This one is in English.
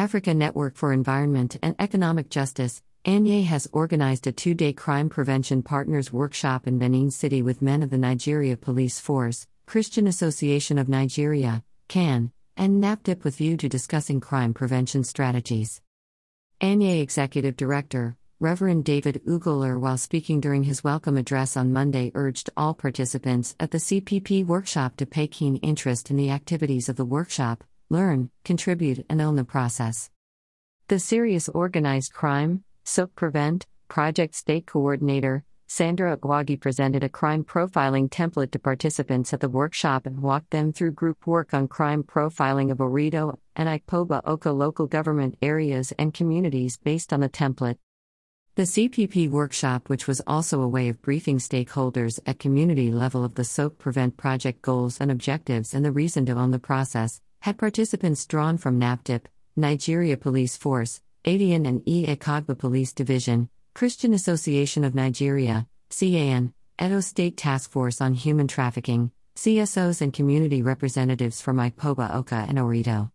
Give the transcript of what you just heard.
Africa Network for Environment and Economic Justice, ANYE has organized a two day crime prevention partners workshop in Benin City with men of the Nigeria Police Force, Christian Association of Nigeria, CAN, and NAPTIP with view to discussing crime prevention strategies. ANYE Executive Director, Reverend David Ugolor, while speaking during his welcome address on Monday, urged all participants at the CPP workshop to pay keen interest in the activities of the workshop, learn, contribute, and own the process. The Serious Organized Crime, SOC Prevent, Project State Coordinator, Sandra Agwagi presented a crime profiling template to participants at the workshop and walked them through group work on crime profiling of Oredo and Ikpoba Okha local government areas and communities based on the template. The CPP workshop, which was also a way of briefing stakeholders at community level of the SOC Prevent project goals and objectives and the reason to own the process, had participants drawn from NAPTIP, Nigeria Police Force, ADIAN and E. Police Division, Christian Association of Nigeria, CAN, Edo State Task Force on Human Trafficking, CSOs and community representatives from Ikpoba Okha and Oredo.